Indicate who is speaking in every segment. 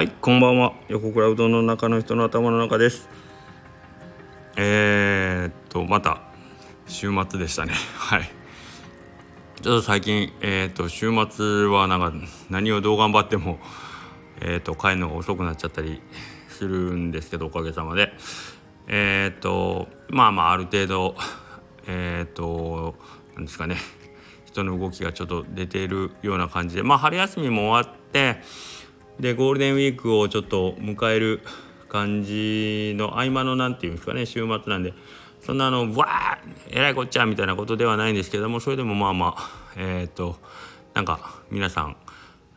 Speaker 1: はいこんばんは。横倉うどんの中の人の頭の中です。えー、っとまた週末でしたね。はい。ちょっと最近えー、っと週末はなんか何をどう頑張ってもえー、っと帰るのが遅くなっちゃったりするんですけどおかげさまで。えっとまあまあある程度えっとなんですかね。人の動きがちょっと出ているような感じで。まあ春休みも終わってでゴールデンウィークをちょっと迎える感じの合間の何て言うんですかね週末なんでそんなあのわーえらいこっちゃみたいなことではないんですけどもそれでもまあまあえっ、ー、となんか皆さん、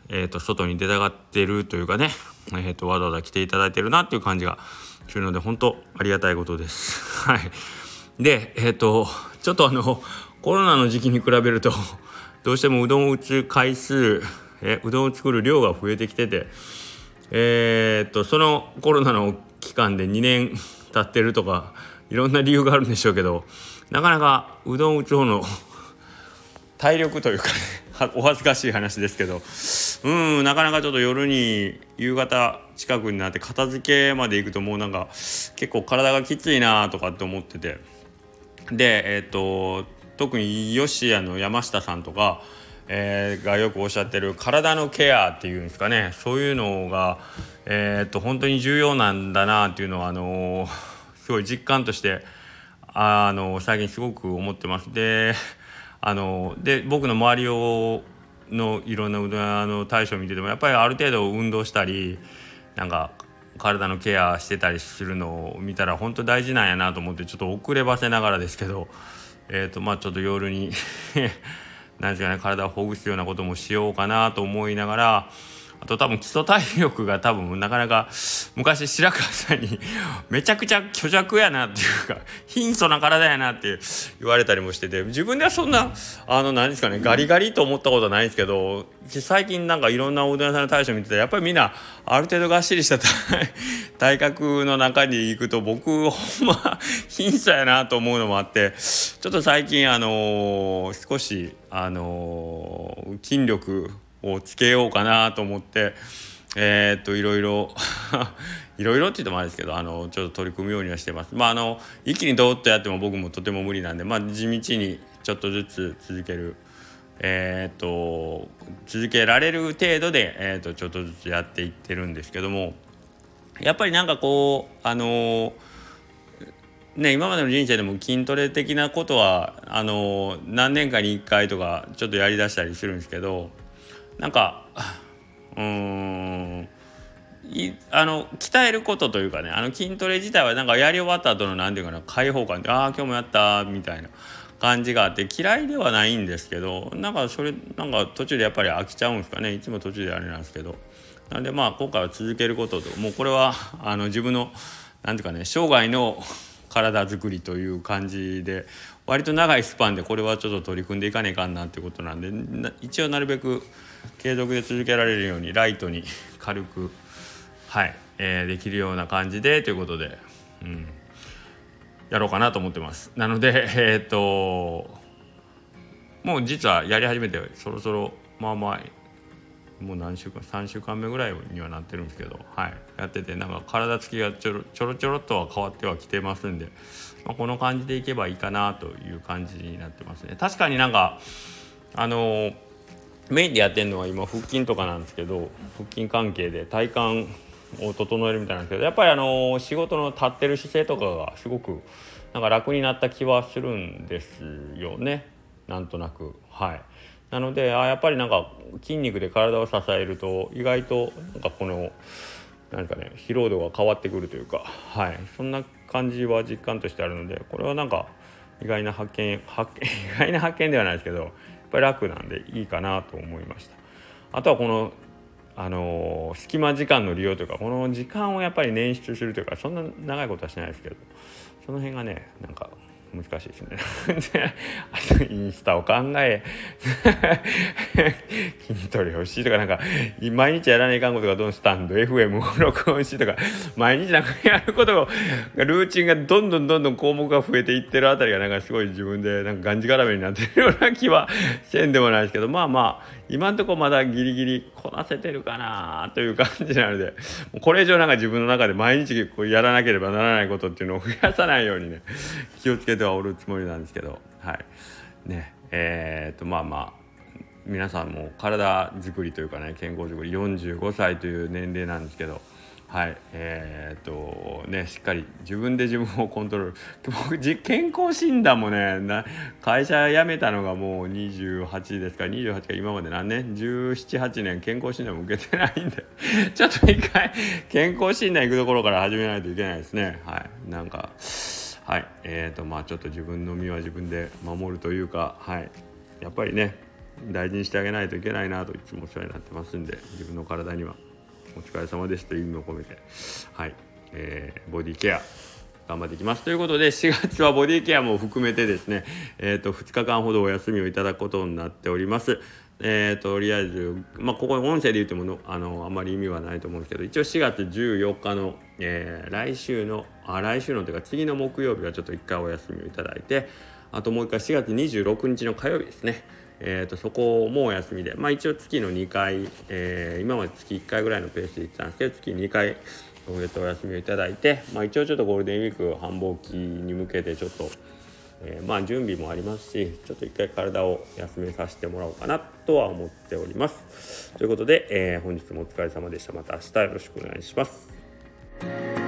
Speaker 1: えーと、外に出たがってるというかね、えーと、わざわざ来ていただいてるなっていう感じがするので本当ありがたいことです。はい、でえっ、ー、とちょっとあのコロナの時期に比べるとどうしてもうどんを打つ回数えうどんを作る量が増えてきててえー、っとそのコロナの期間で2年経ってるとかいろんな理由があるんでしょうけどなかなかうどん打つ方の体力というかね お恥ずかしい話ですけどうんなかなかちょっと夜に夕方近くになって片付けまで行くともうなんか結構体がきついなとかって思ってて。でえっ、と特に吉谷の山下さんとか、えー、がよくおっしゃってる体のケアっていうんですかねそういうのが、えー、っと本当に重要なんだなっていうのはあの、すごい実感としてあの最近すごく思ってます。であので僕の周りをのいろんなうどん屋の対処を見ててもやっぱりある程度運動したりなんか体のケアしてたりするのを見たら本当大事なんやなと思ってちょっと遅ればせながらですけどえっ、ー、とまあちょっと夜に 何ですかね体をほぐすようなこともしようかなと思いながらあと多分基礎体力が多分なかなか昔白川さんにめちゃくちゃ虚弱やなっていうか貧相な体やなって言われたりもしてて自分ではそんなあの何ですかねガリガリと思ったことはないんですけど最近なんかいろんなおどん屋さんの大将見てたらやっぱりみんなある程度がっしりした 体格の中に行くと僕ほんま貧相やなと思うのもあってちょっと最近あの、少しあの、筋力をつけようかなと思ってえー、っといろいろ いろいろって言ってもあれですけどあのちょっと取り組むようにはしてます。まああの一気にどーっとやっても僕もとても無理なんで、まあ、地道にちょっとずつ続ける。えー、っと続けられる程度で、えー、っとちょっとずつやっていってるんですけどもやっぱりなんかこうあのね今までの人生でも筋トレ的なことはあの何年かに1回とかちょっとやりだしたりするんですけどなんかうーんあの鍛えることというかねあの筋トレ自体はなんかやり終わった後の何て言うかな解放感。でああ今日もやったみたいな感じがあって嫌いではないんですけどなんかそれなんか途中でやっぱり飽きちゃうんですかね。いつも途中であれなんですけど。なんでまあ今回は続けることともうこれはあの自分の何て言うかね生涯の体づくりという感じで割と長いスパンでこれはちょっと取り組んでいかねえかんなってことなんで一応なるべく継続で続けられるようにライトに軽くはい、えー、できるような感じでということで、うん、やろうかなと思ってます。なので えっ、ともう実はやり始めてそろそろまあまあもう何週間3週間目ぐらいにはなってるんですけど、はい、やっててなんか体つきがちょろちょろちょろっとは変わってはきてますんで、まあ、この感じでいけばいいかなという感じになってますね。確かになんかあのー、メインでやってるのは今腹筋とかなんですけど腹筋関係で体幹を整えるみたいなんですけどやっぱりあのー、仕事の立ってる姿勢とかがすごくなんか楽になった気はするんですよね。なんとなく。はい。なのであやっぱりなんか筋肉で体を支えると意外となんかこの何かね疲労度が変わってくるというかはい。そんな感じは実感としてあるのでこれはなんか意外な発見発見 意外な発見ではないですけどやっぱり楽なんでいいかなと思いました。あとはこのあのー、隙間時間の利用というかこの時間をやっぱり捻出するというかそんな長いことはしないですけどその辺がねなんか難しいですね。あとインスタを考え 筋トレをしとかなんか毎日やらないかんことがどんスタンド FM を録音しとか毎日なんかやることがルーチンがどんどんどんどん項目が増えていってるあたりがなんかすごい自分でなんかがんじがらめになってるような気は せんでもないですけどまあまあ今んとこまだギリギリこなせてるかなという感じなのでこれ以上なんか自分の中で毎日こうやらなければならないことっていうのを増やさないようにね気をつけてはおるつもりなんですけど。はい。ね。えー、っとまあまあ皆さんも体づくりというかね健康づくり45歳という年齢なんですけど。はい。えー、っとねしっかり自分で自分をコントロール。僕健康診断もね会社辞めたのがもう28ですから28か今まで何年1718年健康診断も受けてないんで。ちょっと一回健康診断行くところから始めないといけないですね。はい。なんかはい。えーとまあちょっと自分の身は自分で守るというかはい。やっぱりね大事にしてあげないといけないなといつもお世話になってますんで自分の体には。お疲れ様ですという意味を込めて。はい、えー、ボディケア頑張っていきますということで4月はボディケアも含めてですね、えーと、2日間ほどお休みをいただくことになっております。えー、とりあえず、まあ、ここ音声で言ってもあのあんまり意味はないと思うんですけど一応4月14日の、えー、来週のあ来週のというか次の木曜日はちょっと1回お休みをいただいてあともう1回4月26日の火曜日ですね。えーと、そこもお休みで、まあ、一応月の2回、えー、今まで月1回ぐらいのペースで行ってたんですけど月2回お休みをいただいて、まあ、一応ちょっとゴールデンウィーク繁忙期に向けてちょっと、えー、まあ準備もありますしちょっと一回体を休めさせてもらおうかなとは思っております。ということで、えー、本日もお疲れ様でした。また明日よろしくお願いします。